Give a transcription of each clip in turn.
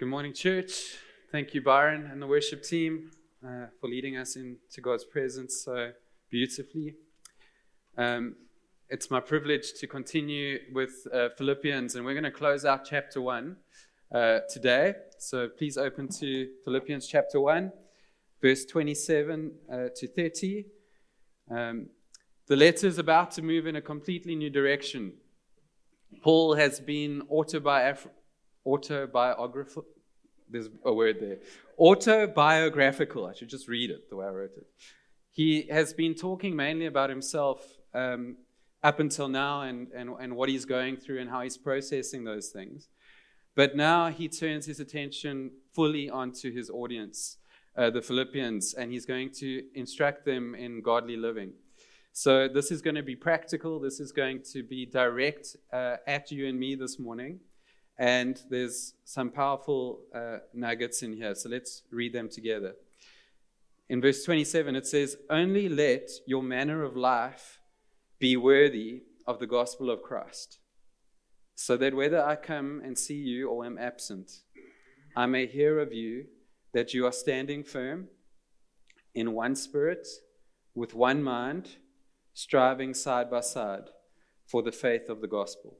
Good morning, church. Thank you, Byron and the worship team, uh, for leading us into God's presence so beautifully. Um, it's my privilege to continue with uh, Philippians, and we're going to close out chapter 1 uh, today. So please open to Philippians chapter 1, verse 27 uh, to 30. Um, the letter is about to move in a completely new direction. Paul has been autobiographical autobiographical. There's a word there. Autobiographical. I should just read it the way I wrote it. He has been talking mainly about himself um, up until now and, and, and what he's going through and how he's processing those things. But now he turns his attention fully onto his audience, uh, the Philippians, and he's going to instruct them in godly living. So, this is going to be practical. This is going to be direct uh, at you and me this morning. And there's some powerful uh, nuggets in here. So let's read them together. In verse 27, it says, Only let your manner of life be worthy of the gospel of Christ, so that whether I come and see you or am absent, I may hear of you that you are standing firm in one spirit, with one mind, striving side by side for the faith of the gospel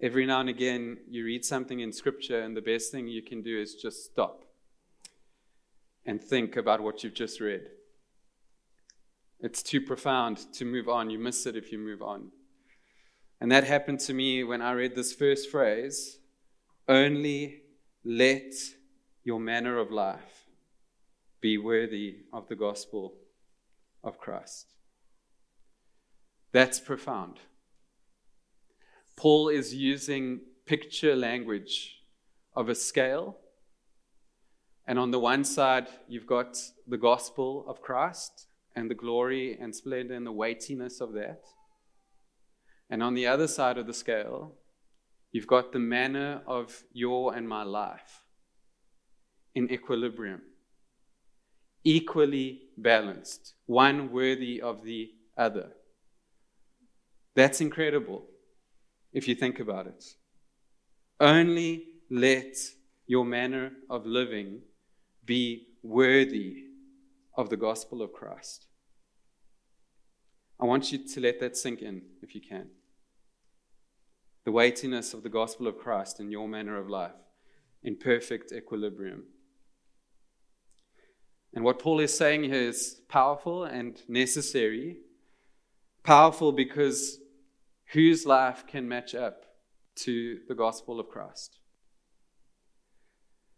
Every now and again, you read something in Scripture, and the best thing you can do is just stop and think about what you've just read. It's too profound to move on. You miss it if you move on. And that happened to me when I read this first phrase only let your manner of life be worthy of the gospel of Christ. That's profound. Paul is using picture language of a scale. And on the one side, you've got the gospel of Christ and the glory and splendor and the weightiness of that. And on the other side of the scale, you've got the manner of your and my life in equilibrium, equally balanced, one worthy of the other. That's incredible if you think about it. Only let your manner of living be worthy of the gospel of Christ. I want you to let that sink in if you can. The weightiness of the gospel of Christ in your manner of life in perfect equilibrium. And what Paul is saying here is powerful and necessary. Powerful because whose life can match up to the gospel of Christ?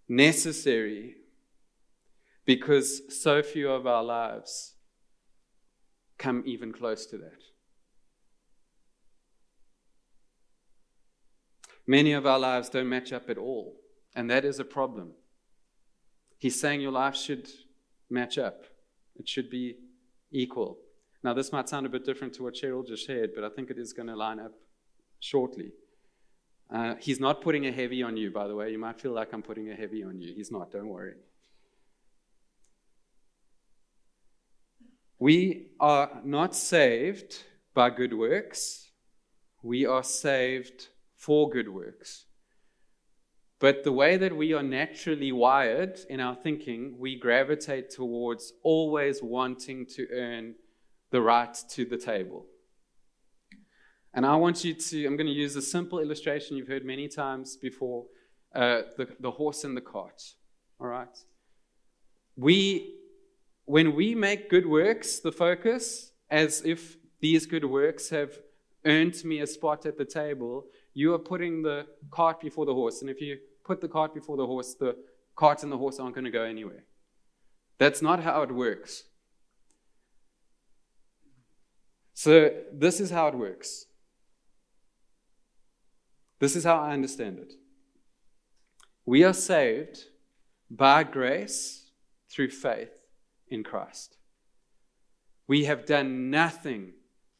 Necessary because so few of our lives come even close to that. Many of our lives don't match up at all, and that is a problem. He's saying your life should match up, it should be equal. Now, this might sound a bit different to what Cheryl just shared, but I think it is going to line up shortly. Uh, he's not putting a heavy on you, by the way. You might feel like I'm putting a heavy on you. He's not, don't worry. We are not saved by good works, we are saved for good works. But the way that we are naturally wired in our thinking, we gravitate towards always wanting to earn the right to the table. And I want you to, I'm going to use a simple illustration you've heard many times before uh, the, the horse and the cart. All right? We, when we make good works the focus, as if these good works have earned me a spot at the table, you are putting the cart before the horse. And if you put the cart before the horse, the cart and the horse aren't going to go anywhere. That's not how it works. So, this is how it works. This is how I understand it. We are saved by grace through faith in Christ. We have done nothing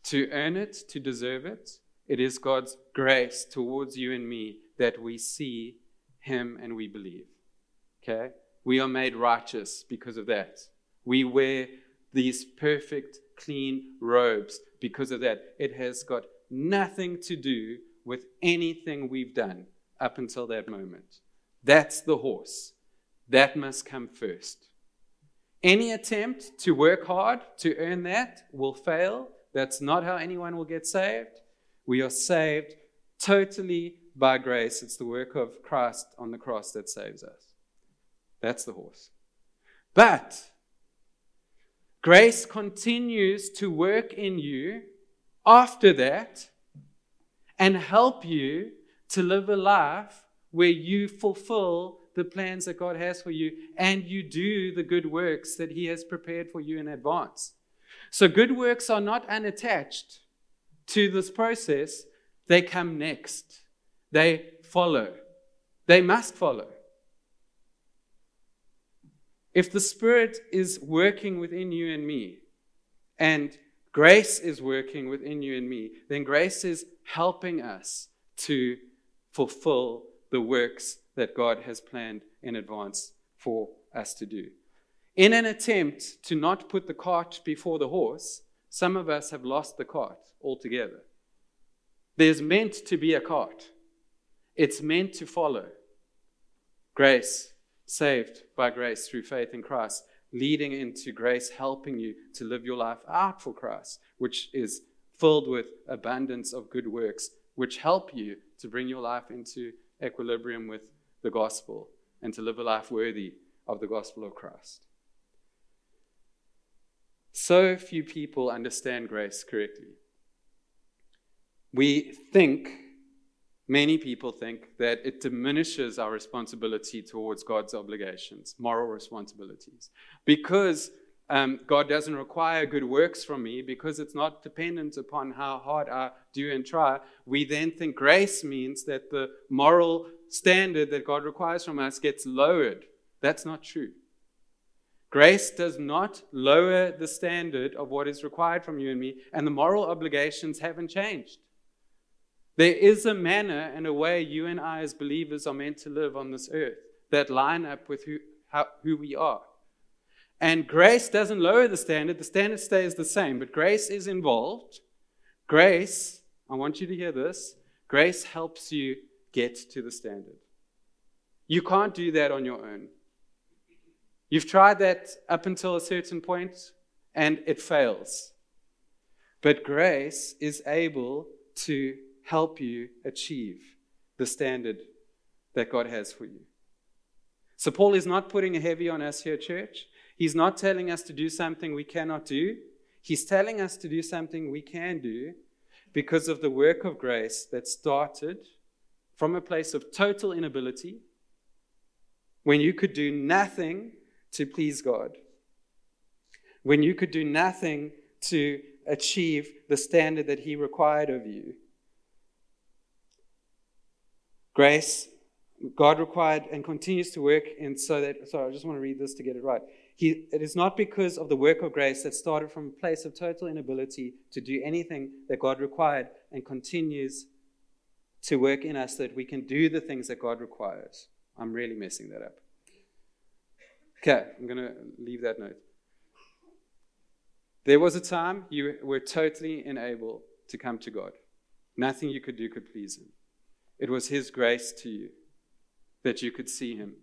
to earn it, to deserve it. It is God's grace towards you and me that we see Him and we believe. Okay? We are made righteous because of that. We wear these perfect, clean robes because of that. It has got nothing to do with anything we've done up until that moment. That's the horse. That must come first. Any attempt to work hard to earn that will fail. That's not how anyone will get saved. We are saved totally by grace. It's the work of Christ on the cross that saves us. That's the horse. But grace continues to work in you after that and help you to live a life where you fulfill the plans that God has for you and you do the good works that He has prepared for you in advance. So, good works are not unattached to this process, they come next. They follow. They must follow. If the Spirit is working within you and me, and grace is working within you and me, then grace is helping us to fulfill the works that God has planned in advance for us to do. In an attempt to not put the cart before the horse, some of us have lost the cart altogether. There's meant to be a cart, it's meant to follow. Grace, saved by grace through faith in Christ, leading into grace, helping you to live your life out for Christ, which is filled with abundance of good works, which help you to bring your life into equilibrium with the gospel and to live a life worthy of the gospel of Christ. So few people understand grace correctly. We think, many people think, that it diminishes our responsibility towards God's obligations, moral responsibilities. Because um, God doesn't require good works from me because it's not dependent upon how hard I do and try. We then think grace means that the moral standard that God requires from us gets lowered. That's not true. Grace does not lower the standard of what is required from you and me, and the moral obligations haven't changed. There is a manner and a way you and I, as believers, are meant to live on this earth that line up with who, how, who we are. And grace doesn't lower the standard, the standard stays the same, but grace is involved. Grace, I want you to hear this grace helps you get to the standard. You can't do that on your own. You've tried that up until a certain point and it fails. But grace is able to help you achieve the standard that God has for you. So, Paul is not putting a heavy on us here, church. He's not telling us to do something we cannot do. He's telling us to do something we can do because of the work of grace that started from a place of total inability when you could do nothing to please God, when you could do nothing to achieve the standard that He required of you. Grace, God required and continues to work And so that, sorry, I just want to read this to get it right. He, it is not because of the work of grace that started from a place of total inability to do anything that God required and continues to work in us that we can do the things that God requires. I'm really messing that up. Okay, I'm going to leave that note. There was a time you were totally unable to come to God. Nothing you could do could please Him. It was His grace to you that you could see Him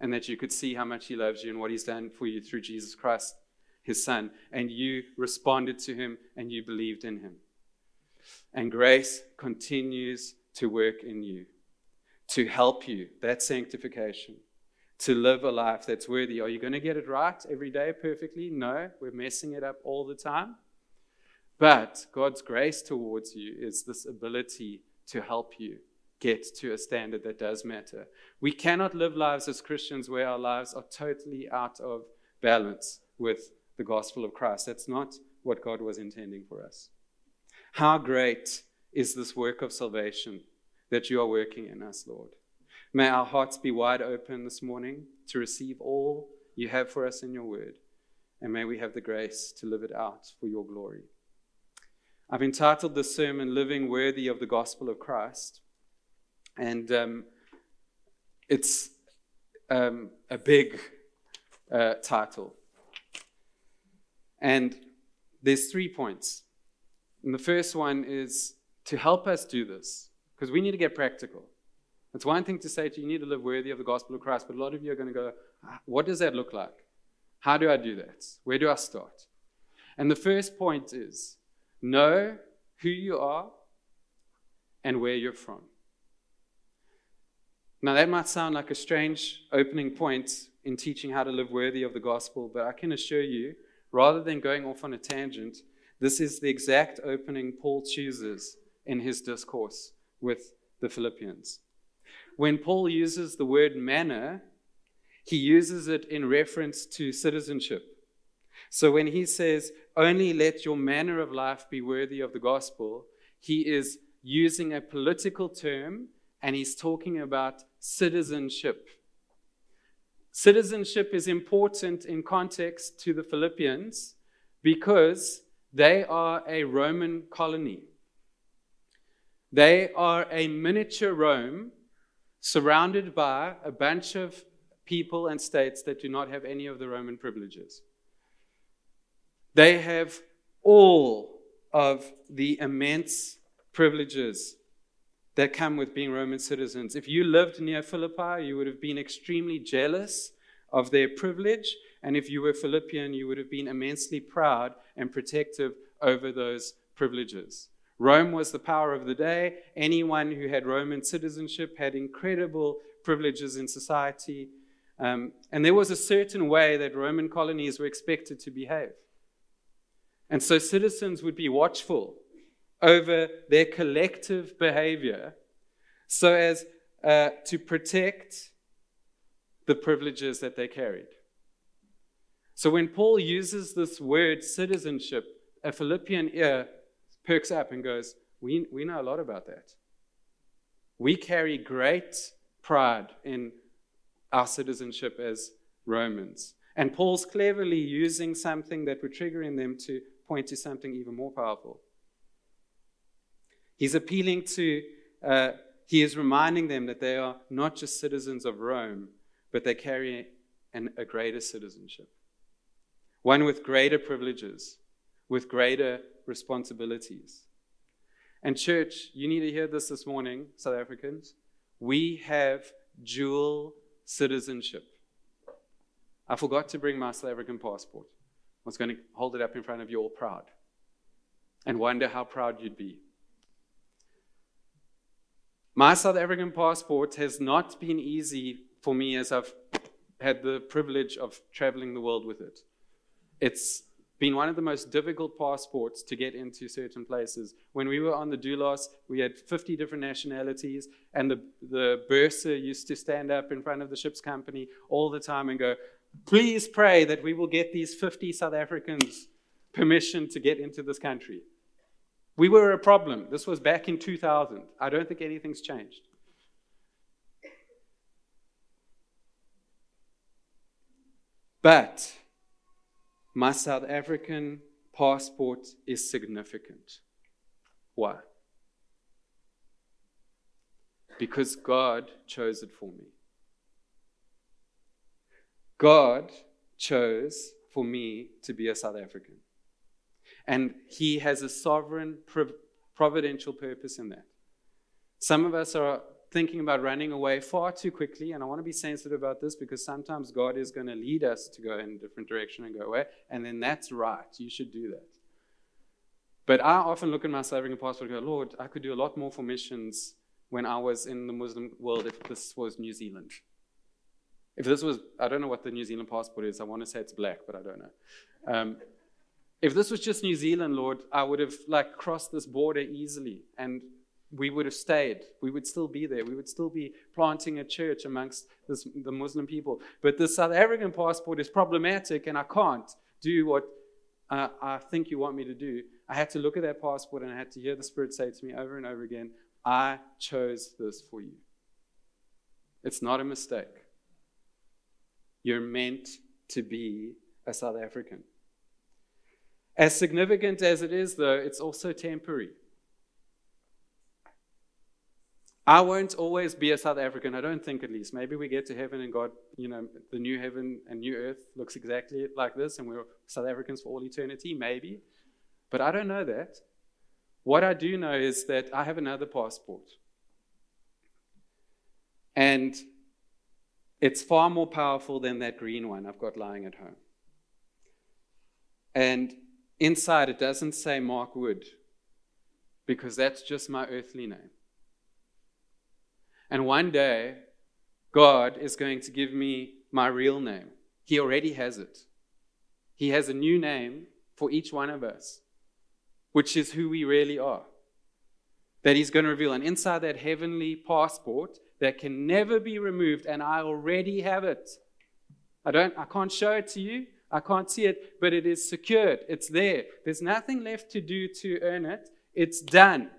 and that you could see how much He loves you and what He's done for you through Jesus Christ, His Son. And you responded to Him and you believed in Him. And grace continues to work in you to help you. That's sanctification. To live a life that's worthy. Are you going to get it right every day perfectly? No, we're messing it up all the time. But God's grace towards you is this ability to help you get to a standard that does matter. We cannot live lives as Christians where our lives are totally out of balance with the gospel of Christ. That's not what God was intending for us. How great is this work of salvation that you are working in us, Lord? May our hearts be wide open this morning to receive all you have for us in your word, and may we have the grace to live it out for your glory. I've entitled this sermon Living Worthy of the Gospel of Christ, and um, it's um, a big uh, title. And there's three points. And the first one is to help us do this, because we need to get practical. It's one thing to say to you, you need to live worthy of the gospel of Christ, but a lot of you are going to go, ah, what does that look like? How do I do that? Where do I start? And the first point is know who you are and where you're from. Now, that might sound like a strange opening point in teaching how to live worthy of the gospel, but I can assure you, rather than going off on a tangent, this is the exact opening Paul chooses in his discourse with the Philippians. When Paul uses the word manner, he uses it in reference to citizenship. So when he says, only let your manner of life be worthy of the gospel, he is using a political term and he's talking about citizenship. Citizenship is important in context to the Philippians because they are a Roman colony. They are a miniature Rome surrounded by a bunch of people and states that do not have any of the Roman privileges. They have all of the immense privileges that come with being Roman citizens. If you lived near Philippi, you would have been extremely jealous of their privilege. And if you were Philippian, you would have been immensely proud and protective over those privileges. Rome was the power of the day. Anyone who had Roman citizenship had incredible privileges in society. Um, and there was a certain way that Roman colonies were expected to behave. And so citizens would be watchful over their collective behavior so as uh, to protect the privileges that they carried. So when Paul uses this word citizenship, a Philippian ear perks up and goes, We, we know a lot about that. We carry great pride in our citizenship as Romans. And Paul's cleverly using something that would trigger in them to point to something even more powerful. He's appealing to, uh, he is reminding them that they are not just citizens of Rome, but they carry an, a greater citizenship. One with greater privileges, with greater responsibilities. And, church, you need to hear this this morning, South Africans. We have dual citizenship. I forgot to bring my South African passport. I was going to hold it up in front of you all proud and wonder how proud you'd be. My South African passport has not been easy for me as I've had the privilege of traveling the world with it. It's been one of the most difficult passports to get into certain places. When we were on the Doulos, we had 50 different nationalities, and the, the bursar used to stand up in front of the ship's company all the time and go, Please pray that we will get these 50 South Africans permission to get into this country. We were a problem. This was back in 2000. I don't think anything's changed. But my South African passport is significant. Why? Because God chose it for me. God chose for me to be a South African. And He has a sovereign, providential purpose in that. Some of us are thinking about running away far too quickly, and I want to be sensitive about this because sometimes God is going to lead us to go in a different direction and go away, and then that's right. You should do that. But I often look at my South African passport and go, Lord, I could do a lot more for missions when I was in the Muslim world if this was New Zealand. If this was, I don't know what the New Zealand passport is. I want to say it's black, but I don't know. Um, if this was just New Zealand, Lord, I would have like crossed this border easily and we would have stayed. We would still be there. We would still be planting a church amongst this, the Muslim people. But the South African passport is problematic and I can't do what uh, I think you want me to do. I had to look at that passport and I had to hear the Spirit say to me over and over again, I chose this for you. It's not a mistake. You're meant to be a South African. As significant as it is, though, it's also temporary. I won't always be a South African, I don't think at least. Maybe we get to heaven and God, you know, the new heaven and new earth looks exactly like this and we're South Africans for all eternity, maybe. But I don't know that. What I do know is that I have another passport. And it's far more powerful than that green one I've got lying at home. And inside it doesn't say Mark Wood, because that's just my earthly name. And one day, God is going to give me my real name. He already has it. He has a new name for each one of us, which is who we really are. That He's going to reveal. And inside that heavenly passport that can never be removed, and I already have it. I, don't, I can't show it to you. I can't see it, but it is secured. It's there. There's nothing left to do to earn it. It's done.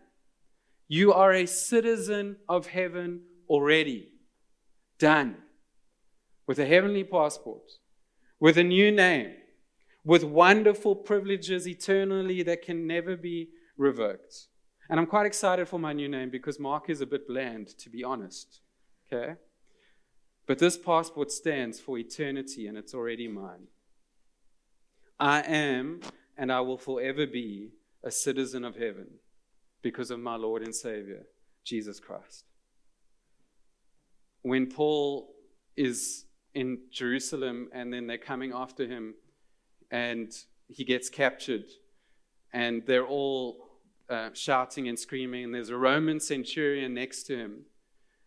You are a citizen of heaven already. Done. With a heavenly passport, with a new name, with wonderful privileges eternally that can never be revoked. And I'm quite excited for my new name because Mark is a bit bland, to be honest. Okay? But this passport stands for eternity and it's already mine. I am and I will forever be a citizen of heaven because of my Lord and Savior, Jesus Christ. When Paul is in Jerusalem and then they're coming after him and he gets captured and they're all uh, shouting and screaming, and there's a Roman centurion next to him.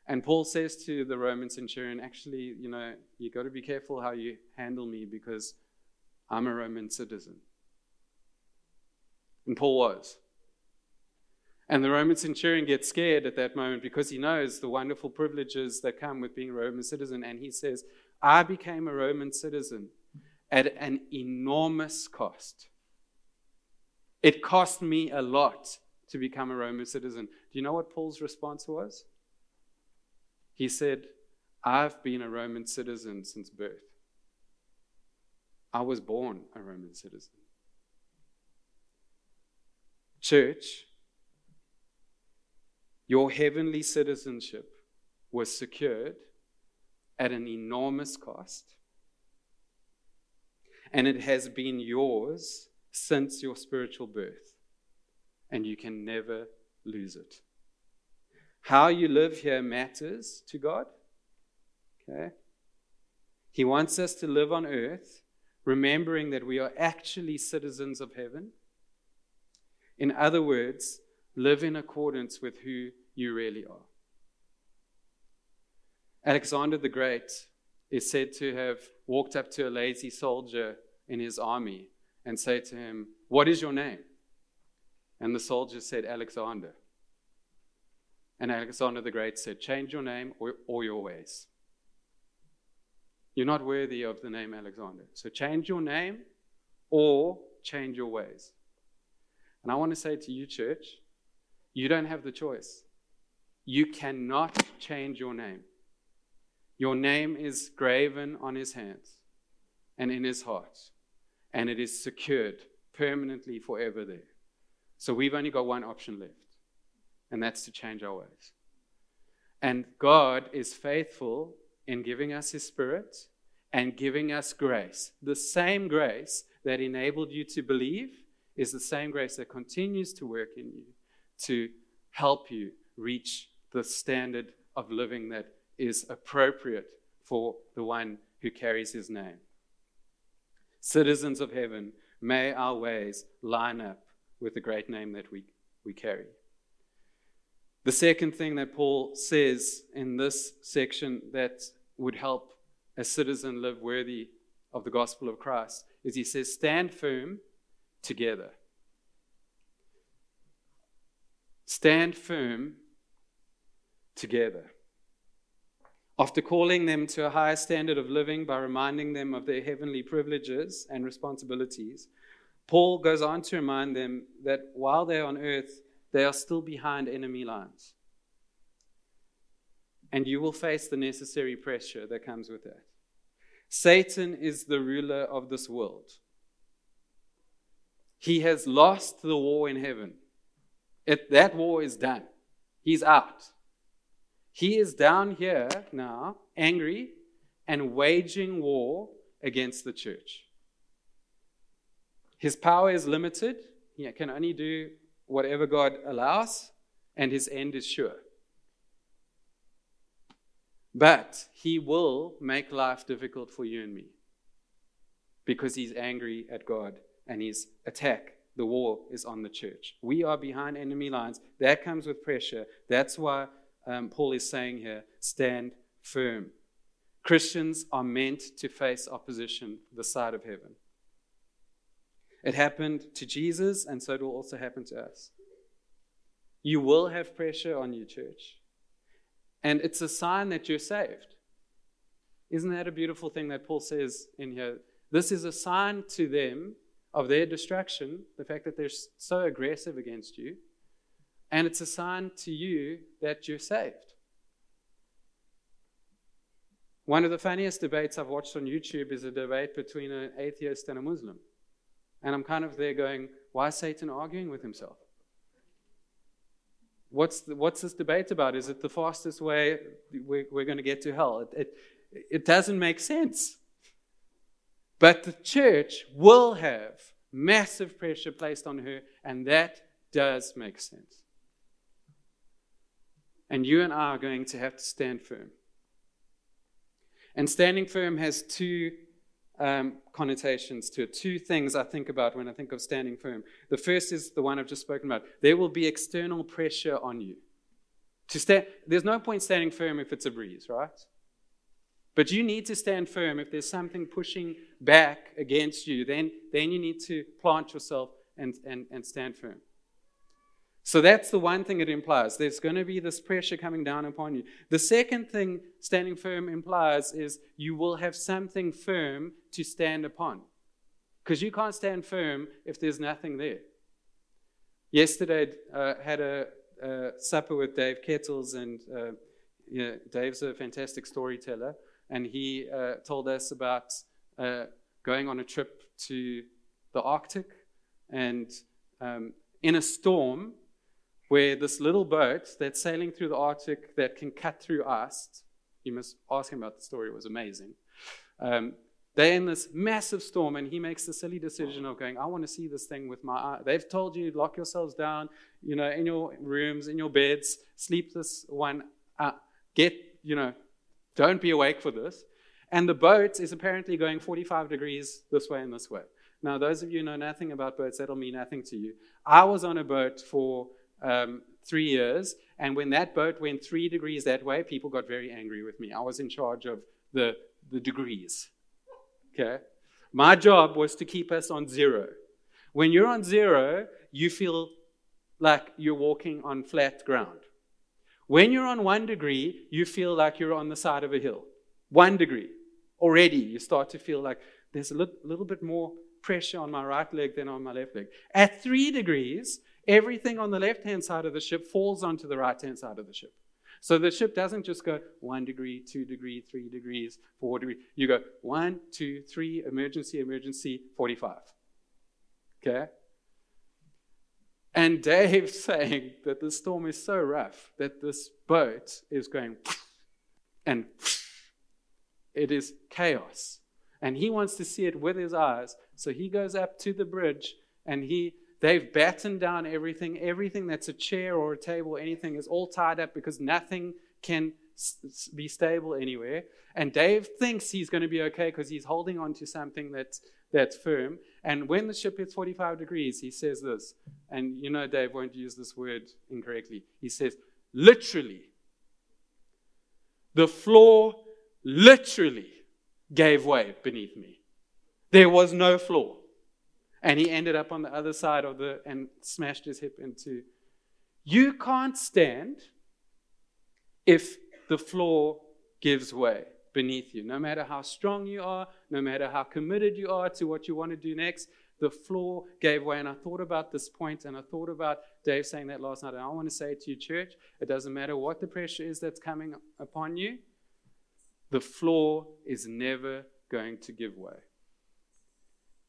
And Paul says to the Roman centurion, Actually, you know, you got to be careful how you handle me because I'm a Roman citizen. And Paul was. And the Roman centurion gets scared at that moment because he knows the wonderful privileges that come with being a Roman citizen. And he says, I became a Roman citizen at an enormous cost. It cost me a lot to become a Roman citizen. Do you know what Paul's response was? He said, I've been a Roman citizen since birth. I was born a Roman citizen. Church, your heavenly citizenship was secured at an enormous cost, and it has been yours since your spiritual birth, and you can never lose it. How you live here matters to God. Okay? He wants us to live on earth remembering that we are actually citizens of heaven. In other words, live in accordance with who you really are. Alexander the Great is said to have walked up to a lazy soldier in his army and say to him, What is your name? And the soldier said, Alexander. And Alexander the Great said, Change your name or, or your ways. You're not worthy of the name Alexander. So change your name or change your ways. And I want to say to you, church, you don't have the choice. You cannot change your name. Your name is graven on his hands and in his heart and it is secured permanently forever there. So we've only got one option left, and that's to change our ways. And God is faithful in giving us His Spirit and giving us grace. The same grace that enabled you to believe is the same grace that continues to work in you to help you reach the standard of living that is appropriate for the one who carries His name citizens of heaven, may our ways line up with the great name that we, we carry. The second thing that Paul says in this section that would help a citizen live worthy of the gospel of Christ is he says, Stand firm together. Stand firm together. After calling them to a higher standard of living by reminding them of their heavenly privileges and responsibilities, Paul goes on to remind them that while they're on earth, they are still behind enemy lines. and you will face the necessary pressure that comes with that. Satan is the ruler of this world. He has lost the war in heaven. It, that war is done. He's out. He is down here now, angry and waging war against the church. His power is limited. He can only do whatever God allows, and his end is sure. But he will make life difficult for you and me because he's angry at God and his attack, the war, is on the church. We are behind enemy lines. That comes with pressure. That's why um, Paul is saying here stand firm. Christians are meant to face opposition the side of heaven. It happened to Jesus, and so it will also happen to us. You will have pressure on you, church. And it's a sign that you're saved. Isn't that a beautiful thing that Paul says in here? This is a sign to them of their destruction, the fact that they're so aggressive against you. And it's a sign to you that you're saved. One of the funniest debates I've watched on YouTube is a debate between an atheist and a Muslim. And I'm kind of there going, why is Satan arguing with himself? What's, the, what's this debate about? Is it the fastest way we're, we're going to get to hell? It, it, it doesn't make sense. But the church will have massive pressure placed on her, and that does make sense. And you and I are going to have to stand firm. And standing firm has two um, connotations to it. Two things I think about when I think of standing firm. The first is the one I've just spoken about. There will be external pressure on you. To stand, there's no point standing firm if it's a breeze, right? But you need to stand firm if there's something pushing back against you. Then, then you need to plant yourself and, and, and stand firm. So that's the one thing it implies. There's going to be this pressure coming down upon you. The second thing standing firm implies is you will have something firm to stand upon. Because you can't stand firm if there's nothing there. Yesterday, I uh, had a, a, supper with Dave Kettles, and uh, you know, Dave's a fantastic storyteller. And he uh, told us about uh, going on a trip to the Arctic and um, in a storm where this little boat that's sailing through the Arctic that can cut through ice, you must ask him about the story, it was amazing. Um, they're in this massive storm, and he makes the silly decision of going, I want to see this thing with my eye. They've told you, lock yourselves down, you know, in your rooms, in your beds, sleep this one, uh, get, you know, don't be awake for this. And the boat is apparently going 45 degrees this way and this way. Now, those of you know nothing about boats, that'll mean nothing to you. I was on a boat for um, three years. And when that boat went three degrees that way, people got very angry with me. I was in charge of the, the degrees. Okay? My job was to keep us on zero. When you're on zero, you feel like you're walking on flat ground. When you're on one degree, you feel like you're on the side of a hill. One degree. Already, you start to feel like there's a little, little bit more pressure on my right leg than on my left leg. At three degrees, Everything on the left hand side of the ship falls onto the right hand side of the ship. So the ship doesn't just go one degree, two degree, three degrees, four degrees. You go one, two, three, emergency, emergency, 45. Okay? And Dave's saying that the storm is so rough that this boat is going and it is chaos. And he wants to see it with his eyes. So he goes up to the bridge and he They've battened down everything. Everything that's a chair or a table, anything is all tied up because nothing can s- be stable anywhere. And Dave thinks he's going to be okay because he's holding on to something that's, that's firm. And when the ship hits 45 degrees, he says this. And you know, Dave won't use this word incorrectly. He says, literally, the floor literally gave way beneath me. There was no floor. And he ended up on the other side of the and smashed his hip into. You can't stand if the floor gives way beneath you. No matter how strong you are, no matter how committed you are to what you want to do next, the floor gave way. And I thought about this point and I thought about Dave saying that last night. And I want to say to you, church, it doesn't matter what the pressure is that's coming upon you, the floor is never going to give way.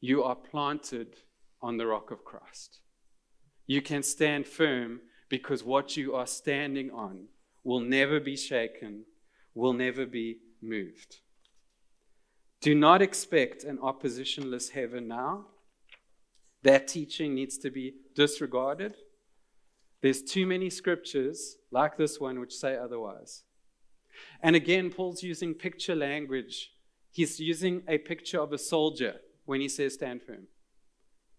You are planted on the rock of Christ. You can stand firm because what you are standing on will never be shaken, will never be moved. Do not expect an oppositionless heaven now. That teaching needs to be disregarded. There's too many scriptures like this one which say otherwise. And again, Paul's using picture language. He's using a picture of a soldier when he says stand firm.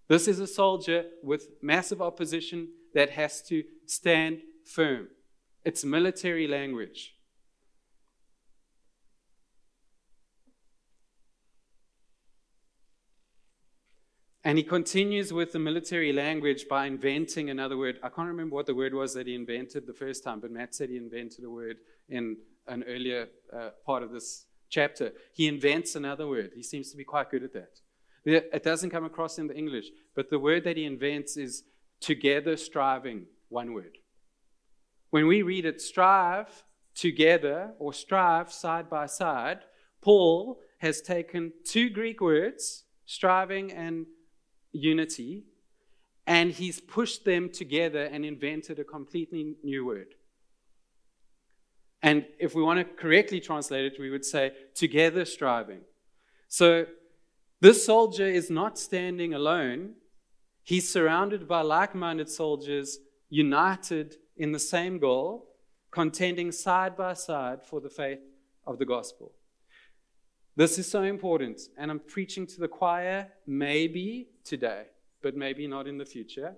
This is a soldier with massive opposition that has to stand firm. It's military language. And he continues with the military language by inventing another word. I can't remember what the word was that he invented the first time, but Matt said he invented a word in an earlier uh, part of this chapter. He invents another word. He seems to be quite good at that. It doesn't come across in the English, but the word that he invents is together striving, one word. When we read it, strive together or strive side by side, Paul has taken two Greek words, striving and unity, and he's pushed them together and invented a completely new word. And if we want to correctly translate it, we would say together striving. So this soldier is not standing alone. He's surrounded by like minded soldiers, united in the same goal, contending side by side for the faith of the gospel. This is so important, and I'm preaching to the choir maybe today, but maybe not in the future.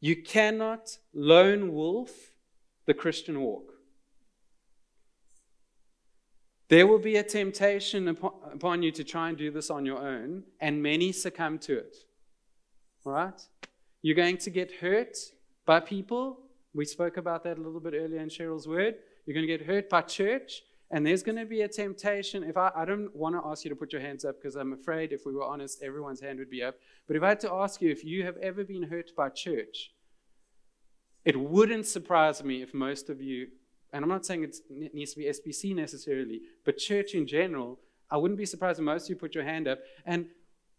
You cannot lone wolf the Christian walk. There will be a temptation upon you to try and do this on your own, and many succumb to it. All right? You're going to get hurt by people. We spoke about that a little bit earlier in Cheryl's word. You're going to get hurt by church, and there's going to be a temptation. If I, I don't want to ask you to put your hands up because I'm afraid if we were honest, everyone's hand would be up. But if I had to ask you if you have ever been hurt by church, it wouldn't surprise me if most of you and I'm not saying it needs to be SBC necessarily, but church in general, I wouldn't be surprised if most of you put your hand up. And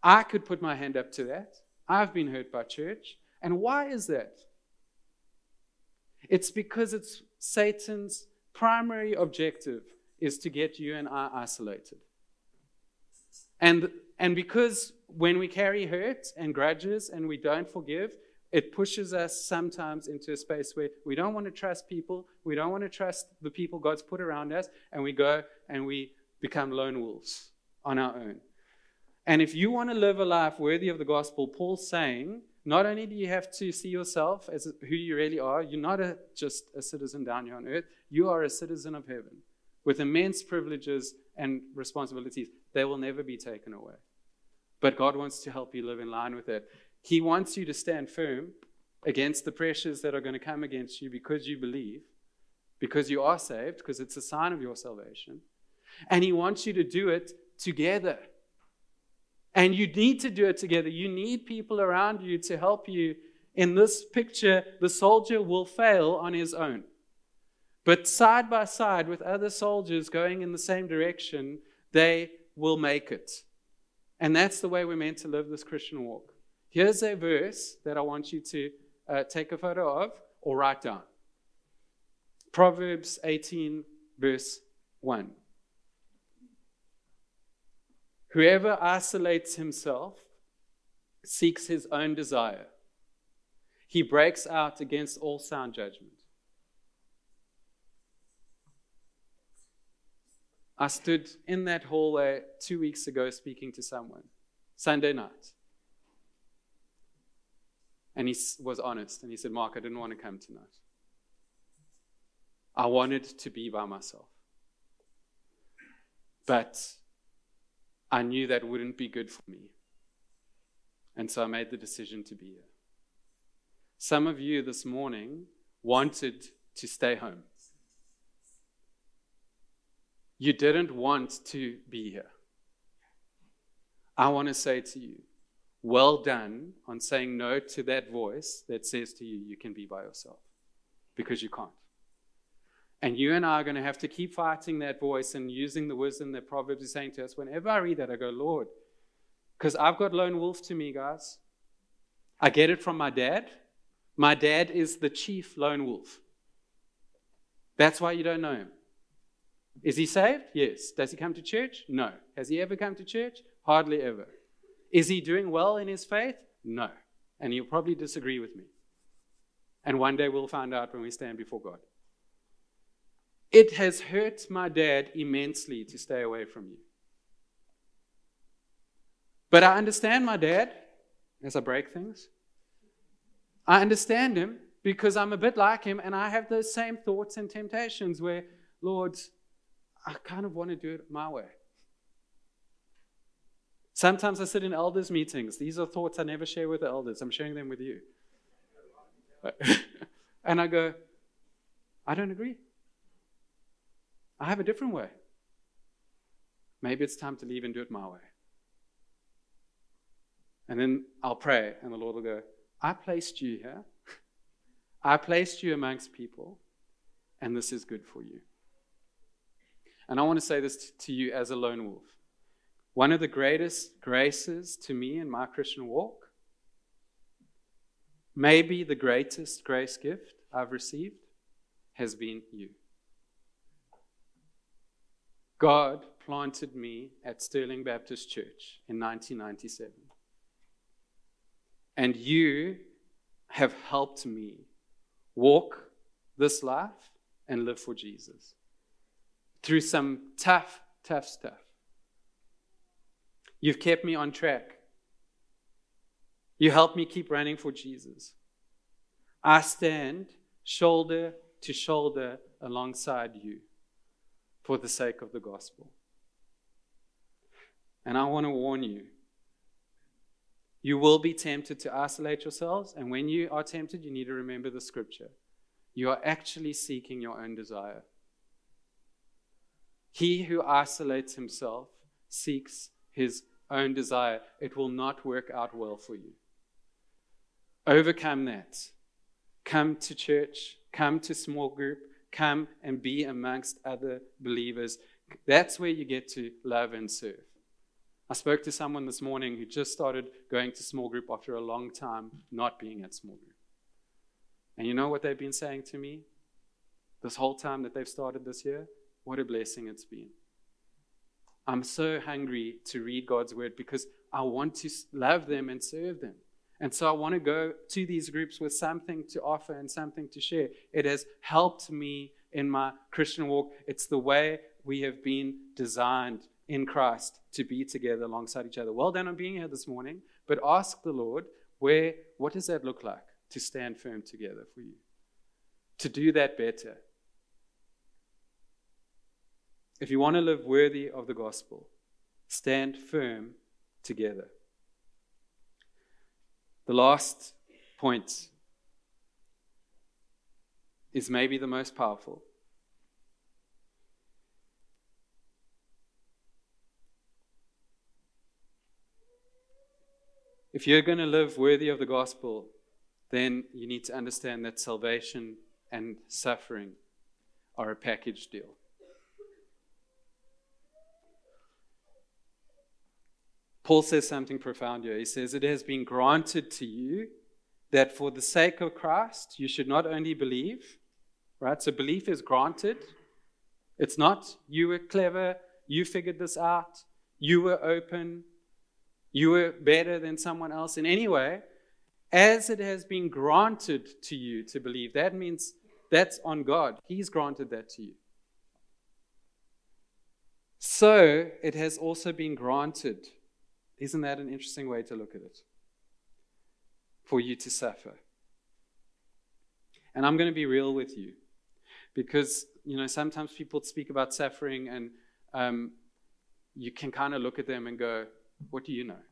I could put my hand up to that. I've been hurt by church. And why is that? It's because it's Satan's primary objective is to get you and I isolated. And, and because when we carry hurt and grudges and we don't forgive, it pushes us sometimes into a space where we don't want to trust people, we don't want to trust the people God's put around us, and we go and we become lone wolves on our own. And if you want to live a life worthy of the gospel, Paul's saying, not only do you have to see yourself as who you really are, you're not a, just a citizen down here on earth, you are a citizen of heaven with immense privileges and responsibilities. They will never be taken away. But God wants to help you live in line with it. He wants you to stand firm against the pressures that are going to come against you because you believe, because you are saved, because it's a sign of your salvation. And He wants you to do it together. And you need to do it together. You need people around you to help you. In this picture, the soldier will fail on his own. But side by side with other soldiers going in the same direction, they will make it. And that's the way we're meant to live this Christian walk. Here's a verse that I want you to uh, take a photo of or write down Proverbs 18, verse 1. Whoever isolates himself seeks his own desire. He breaks out against all sound judgment. I stood in that hallway two weeks ago speaking to someone, Sunday night. And he was honest and he said, Mark, I didn't want to come tonight. I wanted to be by myself. But I knew that wouldn't be good for me. And so I made the decision to be here. Some of you this morning wanted to stay home. You didn't want to be here. I want to say to you well done on saying no to that voice that says to you, you can be by yourself because you can't. And you and I are going to have to keep fighting that voice and using the wisdom that Proverbs is saying to us. Whenever I read that, I go, Lord, because I've got lone wolf to me, guys. I get it from my dad. My dad is the chief lone wolf. That's why you don't know him. Is he saved? Yes. Does he come to church? No. Has he ever come to church? Hardly ever. Is he doing well in his faith? No. And you'll probably disagree with me. And one day we'll find out when we stand before God. It has hurt my dad immensely to stay away from you. But I understand my dad as I break things. I understand him because I'm a bit like him and I have those same thoughts and temptations where, Lord, I kind of want to do it my way. Sometimes I sit in elders' meetings. These are thoughts I never share with the elders. I'm sharing them with you. and I go, I don't agree. I have a different way. Maybe it's time to leave and do it my way. And then I'll pray, and the Lord will go, I placed you here. I placed you amongst people, and this is good for you. And I want to say this to you as a lone wolf. One of the greatest graces to me in my Christian walk, maybe the greatest grace gift I've received, has been you. God planted me at Stirling Baptist Church in 1997. And you have helped me walk this life and live for Jesus through some tough, tough stuff. You've kept me on track. You helped me keep running for Jesus. I stand shoulder to shoulder alongside you for the sake of the gospel. And I want to warn you you will be tempted to isolate yourselves, and when you are tempted, you need to remember the scripture. You are actually seeking your own desire. He who isolates himself seeks his own desire. It will not work out well for you. Overcome that. Come to church, come to small group, come and be amongst other believers. That's where you get to love and serve. I spoke to someone this morning who just started going to small group after a long time not being at small group. And you know what they've been saying to me this whole time that they've started this year? What a blessing it's been. I'm so hungry to read God's word because I want to love them and serve them. And so I want to go to these groups with something to offer and something to share. It has helped me in my Christian walk. It's the way we have been designed in Christ to be together alongside each other. Well done on being here this morning, but ask the Lord, where what does that look like to stand firm together for you? To do that better. If you want to live worthy of the gospel, stand firm together. The last point is maybe the most powerful. If you're going to live worthy of the gospel, then you need to understand that salvation and suffering are a package deal. Paul says something profound here. He says, It has been granted to you that for the sake of Christ, you should not only believe, right? So belief is granted. It's not you were clever, you figured this out, you were open, you were better than someone else in any way, as it has been granted to you to believe. That means that's on God. He's granted that to you. So it has also been granted. Isn't that an interesting way to look at it? For you to suffer. And I'm going to be real with you because, you know, sometimes people speak about suffering and um, you can kind of look at them and go, what do you know?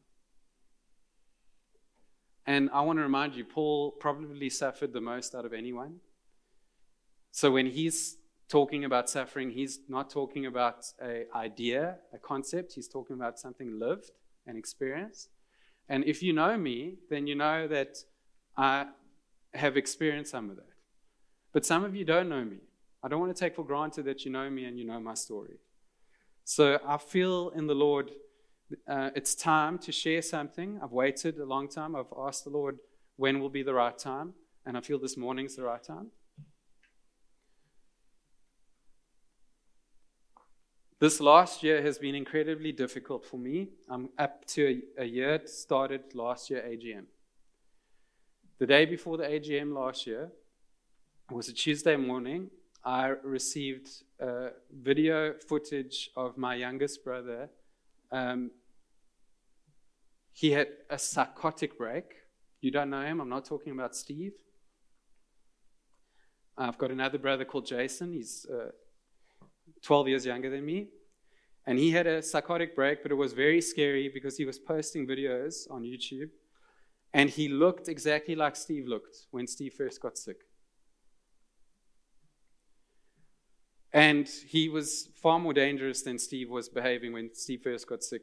And I want to remind you, Paul probably suffered the most out of anyone. So when he's talking about suffering, he's not talking about an idea, a concept. He's talking about something lived and experience. And if you know me, then you know that I have experienced some of that. But some of you don't know me. I don't want to take for granted that you know me and you know my story. So I feel in the Lord, uh, it's time to share something. I've waited a long time. I've asked the Lord when will be the right time, and I feel this morning's the right time. This last year has been incredibly difficult for me. I'm up to a, a year, started last year AGM. The day before the AGM last year was a Tuesday morning. I received uh, video footage of my youngest brother. Um, he had a psychotic break. You don't know him. I'm not talking about Steve. I've got another brother called Jason. He's uh, 12 years younger than me. And he had a psychotic break, but it was very scary because he was posting videos on YouTube. And he looked exactly like Steve looked when Steve first got sick. And he was far more dangerous than Steve was behaving when Steve first got sick.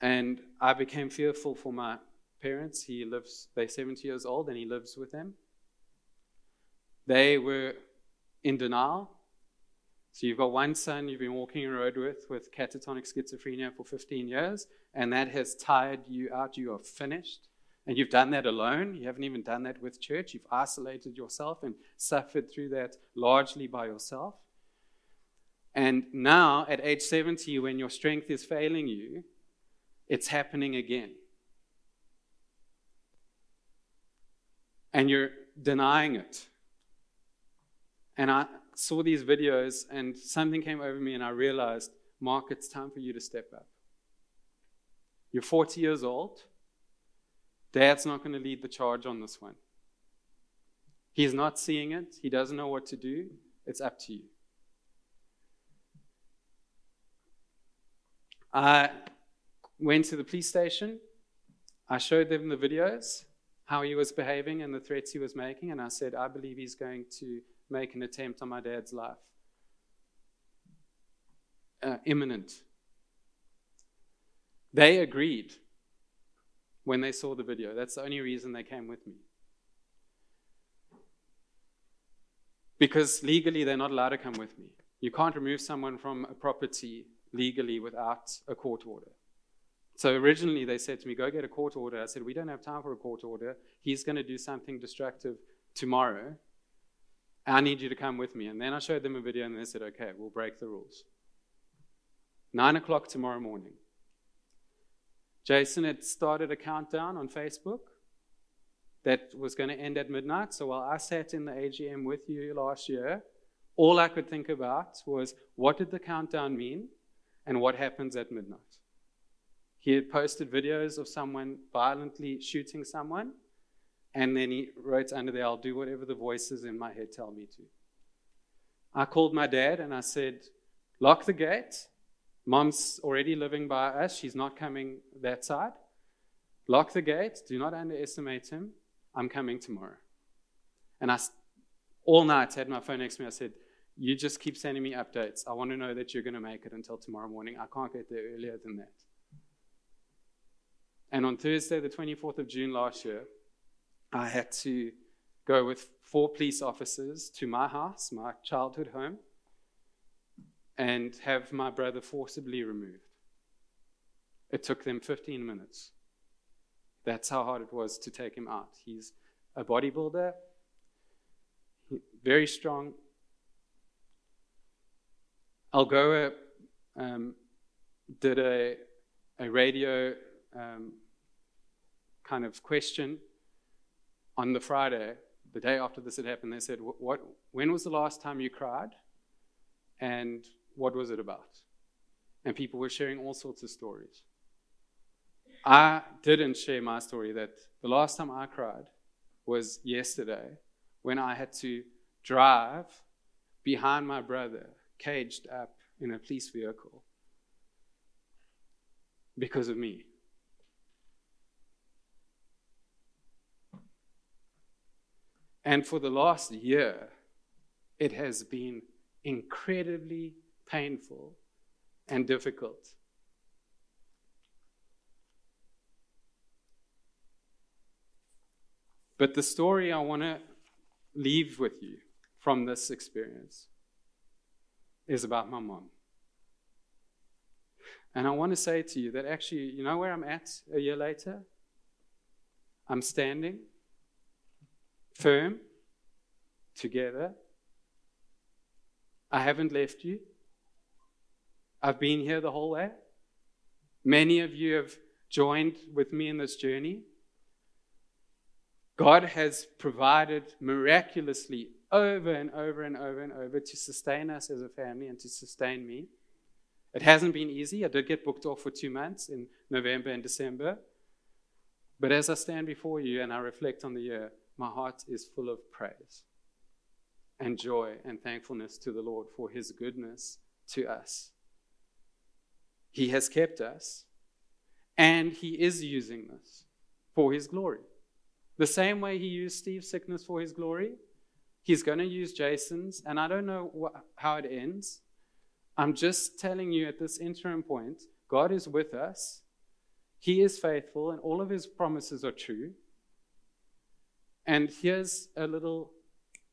And I became fearful for my parents. He lives, they're 70 years old and he lives with them. They were in denial. So you've got one son you've been walking a road with with catatonic schizophrenia for 15 years, and that has tired you out. You are finished. And you've done that alone. You haven't even done that with church. You've isolated yourself and suffered through that largely by yourself. And now, at age 70, when your strength is failing you, it's happening again. And you're denying it. And I saw these videos, and something came over me, and I realized, Mark, it's time for you to step up. You're 40 years old. Dad's not going to lead the charge on this one. He's not seeing it, he doesn't know what to do. It's up to you. I went to the police station. I showed them the videos, how he was behaving and the threats he was making, and I said, I believe he's going to make an attempt on my dad's life. Uh, imminent. They agreed when they saw the video. That's the only reason they came with me. Because legally, they're not allowed to come with me. You can't remove someone from a property legally without a court order. So originally, they said to me, Go get a court order. I said, We don't have time for a court order. He's going to do something destructive tomorrow. I need you to come with me. And then I showed them a video, and they said, Okay, we'll break the rules. Nine o'clock tomorrow morning. Jason had started a countdown on Facebook that was going to end at midnight. So while I sat in the AGM with you last year, all I could think about was what did the countdown mean and what happens at midnight? He had posted videos of someone violently shooting someone, and then he wrote under there, I'll do whatever the voices in my head tell me to. I called my dad and I said, Lock the gate Mom's already living by us. She's not coming that side. Lock the gate. Do not underestimate him. I'm coming tomorrow. And I, all night, had my phone next to me. I said, You just keep sending me updates. I want to know that you're going to make it until tomorrow morning. I can't get there earlier than that. And on Thursday, the 24th of June last year, I had to go with four police officers to my house, my childhood home and have my brother forcibly removed. It took them 15 minutes. That's how hard it was to take him out. He's a bodybuilder, very strong. Algoa um, did a, a radio um, kind of question on the Friday, the day after this had happened. They said, what, When was the last time you cried? And what was it about? And people were sharing all sorts of stories. I didn't share my story that the last time I cried was yesterday when I had to drive behind my brother, caged up in a police vehicle because of me. And for the last year, it has been incredibly painful and difficult. But the story I want to leave with you from this experience is about my mom. And I want to say to you that actually, you know where I'm at a year later? I'm standing firm, together. I haven't left you. I've been here the whole way. Many of you have joined with me in this journey. God has provided miraculously over and over and over and over to sustain us as a family and to sustain me. It hasn't been easy. I did get booked off for two months in November and December. But as I stand before you and I reflect on the year, my heart is full of praise and joy and thankfulness to the Lord for his goodness to us. He has kept us, and he is using this for his glory. The same way he used Steve's sickness for his glory, he's going to use Jason's, and I don't know how it ends. I'm just telling you at this interim point, God is with us. He is faithful, and all of his promises are true. And here's a little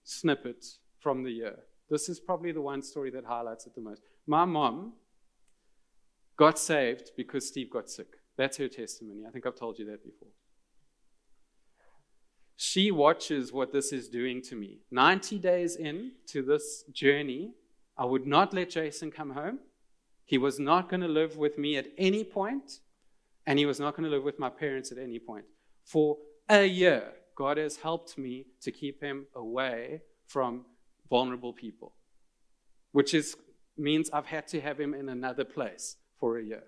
snippet from the year. This is probably the one story that highlights it the most. My mom got saved because Steve got sick. That's her testimony. I think I've told you that before. She watches what this is doing to me. 90 days in to this journey, I would not let Jason come home. He was not going to live with me at any point, and he was not going to live with my parents at any point. For a year, God has helped me to keep him away from vulnerable people, which is, means I've had to have him in another place for a year.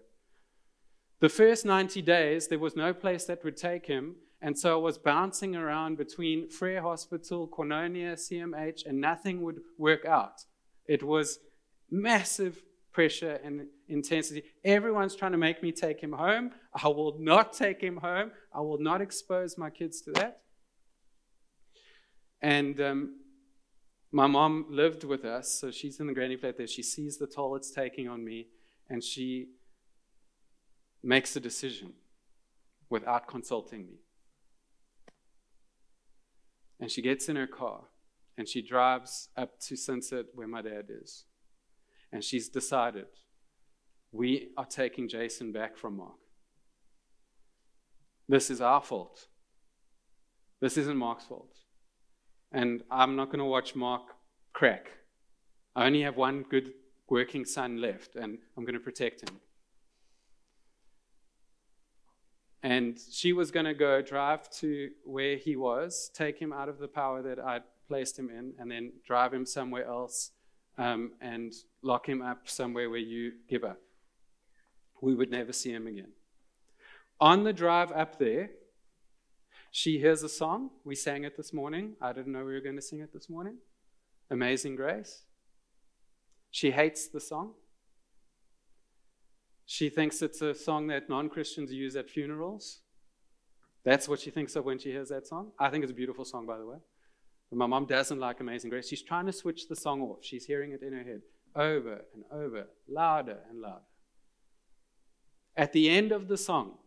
The first 90 days, there was no place that would take him, and so I was bouncing around between Frere Hospital, Koinonia, CMH, and nothing would work out. It was massive pressure and intensity. Everyone's trying to make me take him home. I will not take him home. I will not expose my kids to that. And um, my mom lived with us, so she's in the granny flat there. She sees the toll it's taking on me, and she makes a decision without consulting me. And she gets in her car and she drives up to Sunset where my dad is. And she's decided we are taking Jason back from Mark. This is our fault. This isn't Mark's fault and I'm not going to watch Mark crack. I only have one good working son left, and I'm going to protect him. And she was going to go drive to where he was, take him out of the power that I'd placed him in, and then drive him somewhere else um, and lock him up somewhere where you give up. We would never see him again. On the drive up there, she hears a song. We sang it this morning. I didn't know we were going to sing it this morning. Amazing Grace. She hates the song. She thinks it's a song that non Christians use at funerals. That's what she thinks of when she hears that song. I think it's a beautiful song, by the way. But my mom doesn't like Amazing Grace. She's trying to switch the song off. She's hearing it in her head over and over, louder and louder. At the end of the song,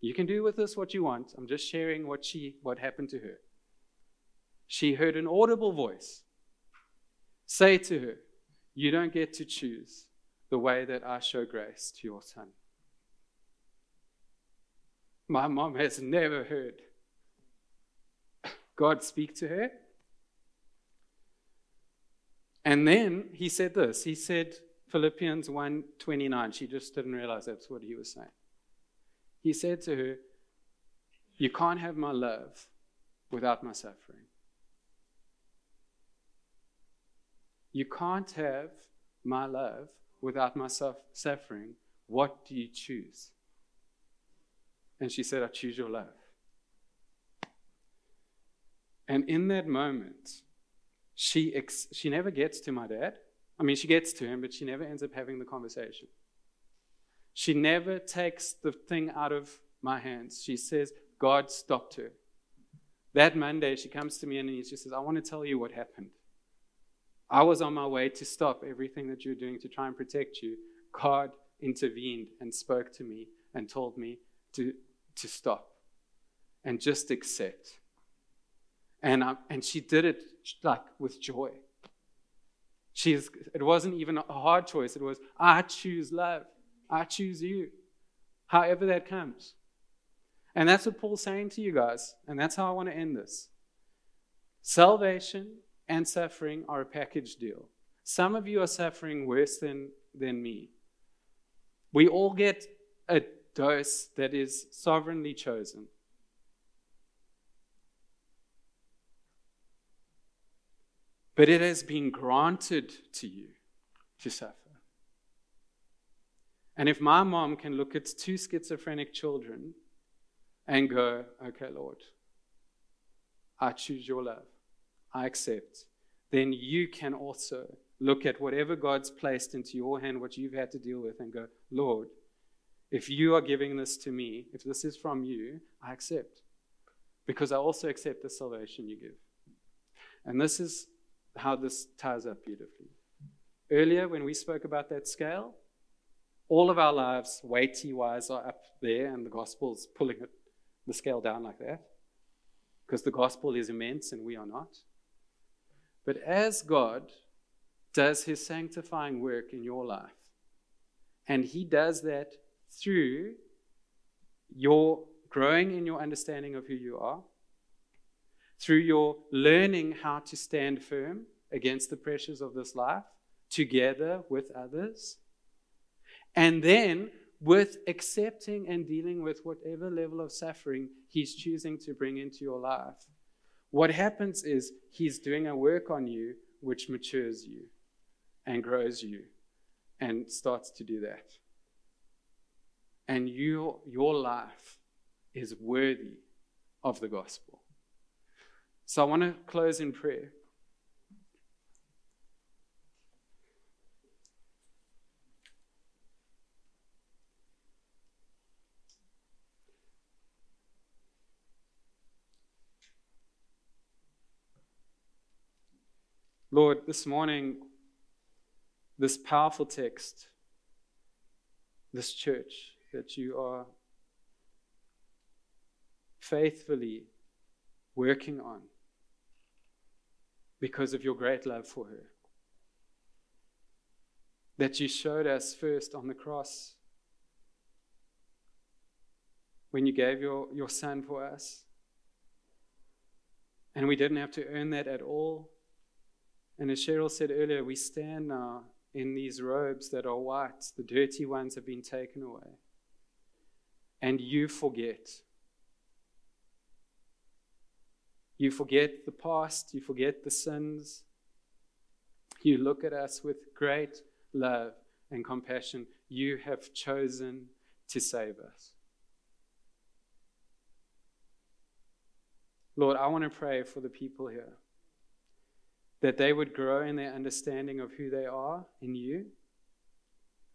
you can do with this what you want. I'm just sharing what she what happened to her. She heard an audible voice say to her, "You don't get to choose the way that I show grace to your son." My mom has never heard God speak to her. And then he said this. He said Philippians 1:29. She just didn't realize that's what he was saying. He said to her, You can't have my love without my suffering. You can't have my love without my suffering. What do you choose? And she said, I choose your love. And in that moment, she, ex- she never gets to my dad. I mean, she gets to him, but she never ends up having the conversation. She never takes the thing out of my hands. She says, God stopped her. That Monday, she comes to me and she says, I want to tell you what happened. I was on my way to stop everything that you're doing to try and protect you. God intervened and spoke to me and told me to, to stop and just accept And, um, and she did it like with joy. She's, it wasn't even a hard choice. It was, I choose love. I choose you. However that comes. And that's what Paul's saying to you guys. And that's how I want to end this. Salvation and suffering are a package deal. Some of you are suffering worse than, than me. We all get a dose that is sovereignly chosen. But it has been granted to you to suffer. And if my mom can look at two schizophrenic children and go, okay, Lord, I choose your love, I accept, then you can also look at whatever God's placed into your hand, what you've had to deal with, and go, Lord, if you are giving this to me, if this is from you, I accept. Because I also accept the salvation you give. And this is how this ties up beautifully. Earlier, when we spoke about that scale, all of our lives, weighty wise, are up there, and the gospel's pulling it, the scale down like that. Because the gospel is immense and we are not. But as God does his sanctifying work in your life, and he does that through your growing in your understanding of who you are, through your learning how to stand firm against the pressures of this life together with others, and then with accepting and dealing with whatever level of suffering He's choosing to bring into your life. What happens is He's doing a work on you which matures you and grows you and starts to do that. And you, your life is worthy of the gospel. So I want to close in prayer. Lord, this morning, this powerful text, this church that you are faithfully working on because of your great love for her. That you showed us first on the cross when you gave your, your son for us. And we didn't have to earn that at all. And as Cheryl said earlier, we stand now in these robes that are white. The dirty ones have been taken away. And you forget. You forget the past, you forget the sins. You look at us with great love and compassion. You have chosen to save us. Lord, I want to pray for the people here that they would grow in their understanding of who they are in you,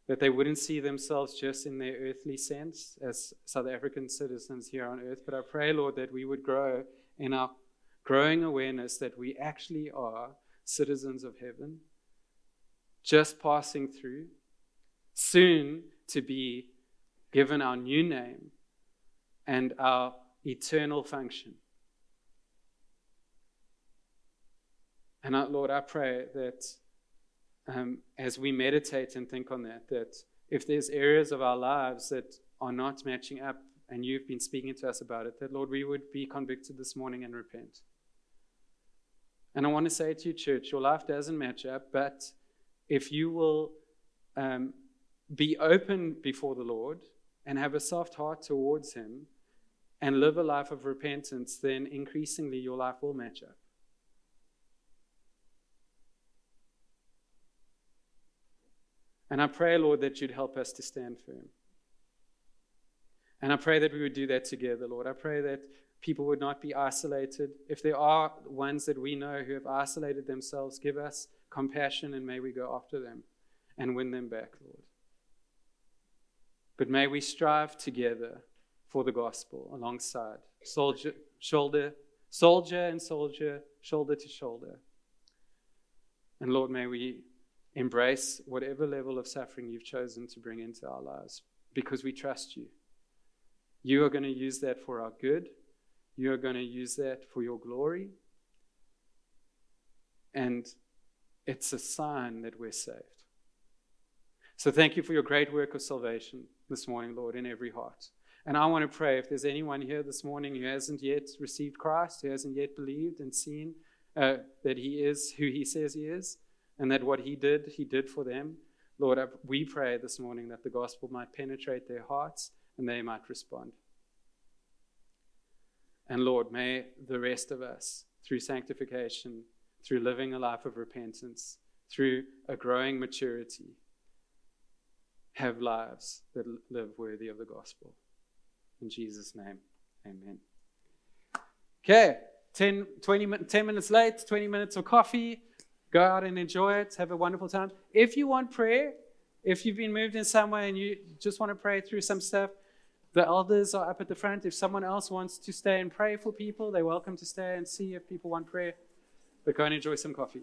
that they wouldn't see themselves just in their earthly sense as South African citizens here on earth. But I pray, Lord, that we would grow in our growing awareness that we actually are citizens of heaven, just passing through, soon to be given our new name and our eternal function. And I, Lord, I pray that um, as we meditate and think on that, that if there's areas of our lives that are not matching up, and you've been speaking to us about it, that, Lord, we would be convicted this morning and repent. And I want to say to you, church, your life doesn't match up, but if you will um, be open before the Lord and have a soft heart towards Him and live a life of repentance, then increasingly your life will match up. And I pray, Lord, that you'd help us to stand firm. And I pray that we would do that together, Lord. I pray that people would not be isolated. If there are ones that we know who have isolated themselves, give us compassion and may we go after them and win them back, Lord. But may we strive together for the gospel alongside soldier, shoulder, soldier and soldier, shoulder to shoulder. And Lord, may we embrace whatever level of suffering you've chosen to bring into our lives because we trust you. You are going to use that for our good. You are going to use that for your glory. And it's a sign that we're saved. So thank you for your great work of salvation this morning, Lord, in every heart. And I want to pray if there's anyone here this morning who hasn't yet received Christ, who hasn't yet believed and seen uh, that he is who he says he is, and that what he did, he did for them. Lord, we pray this morning that the gospel might penetrate their hearts and they might respond. And Lord, may the rest of us, through sanctification, through living a life of repentance, through a growing maturity, have lives that live worthy of the gospel. In Jesus' name, amen. Okay, 10, 20, 10 minutes late, 20 minutes of coffee. Go out and enjoy it. Have a wonderful time. If you want prayer, if you've been moved in some way and you just want to pray through some stuff, the elders are up at the front. If someone else wants to stay and pray for people, they're welcome to stay and see if people want prayer. But go and enjoy some coffee.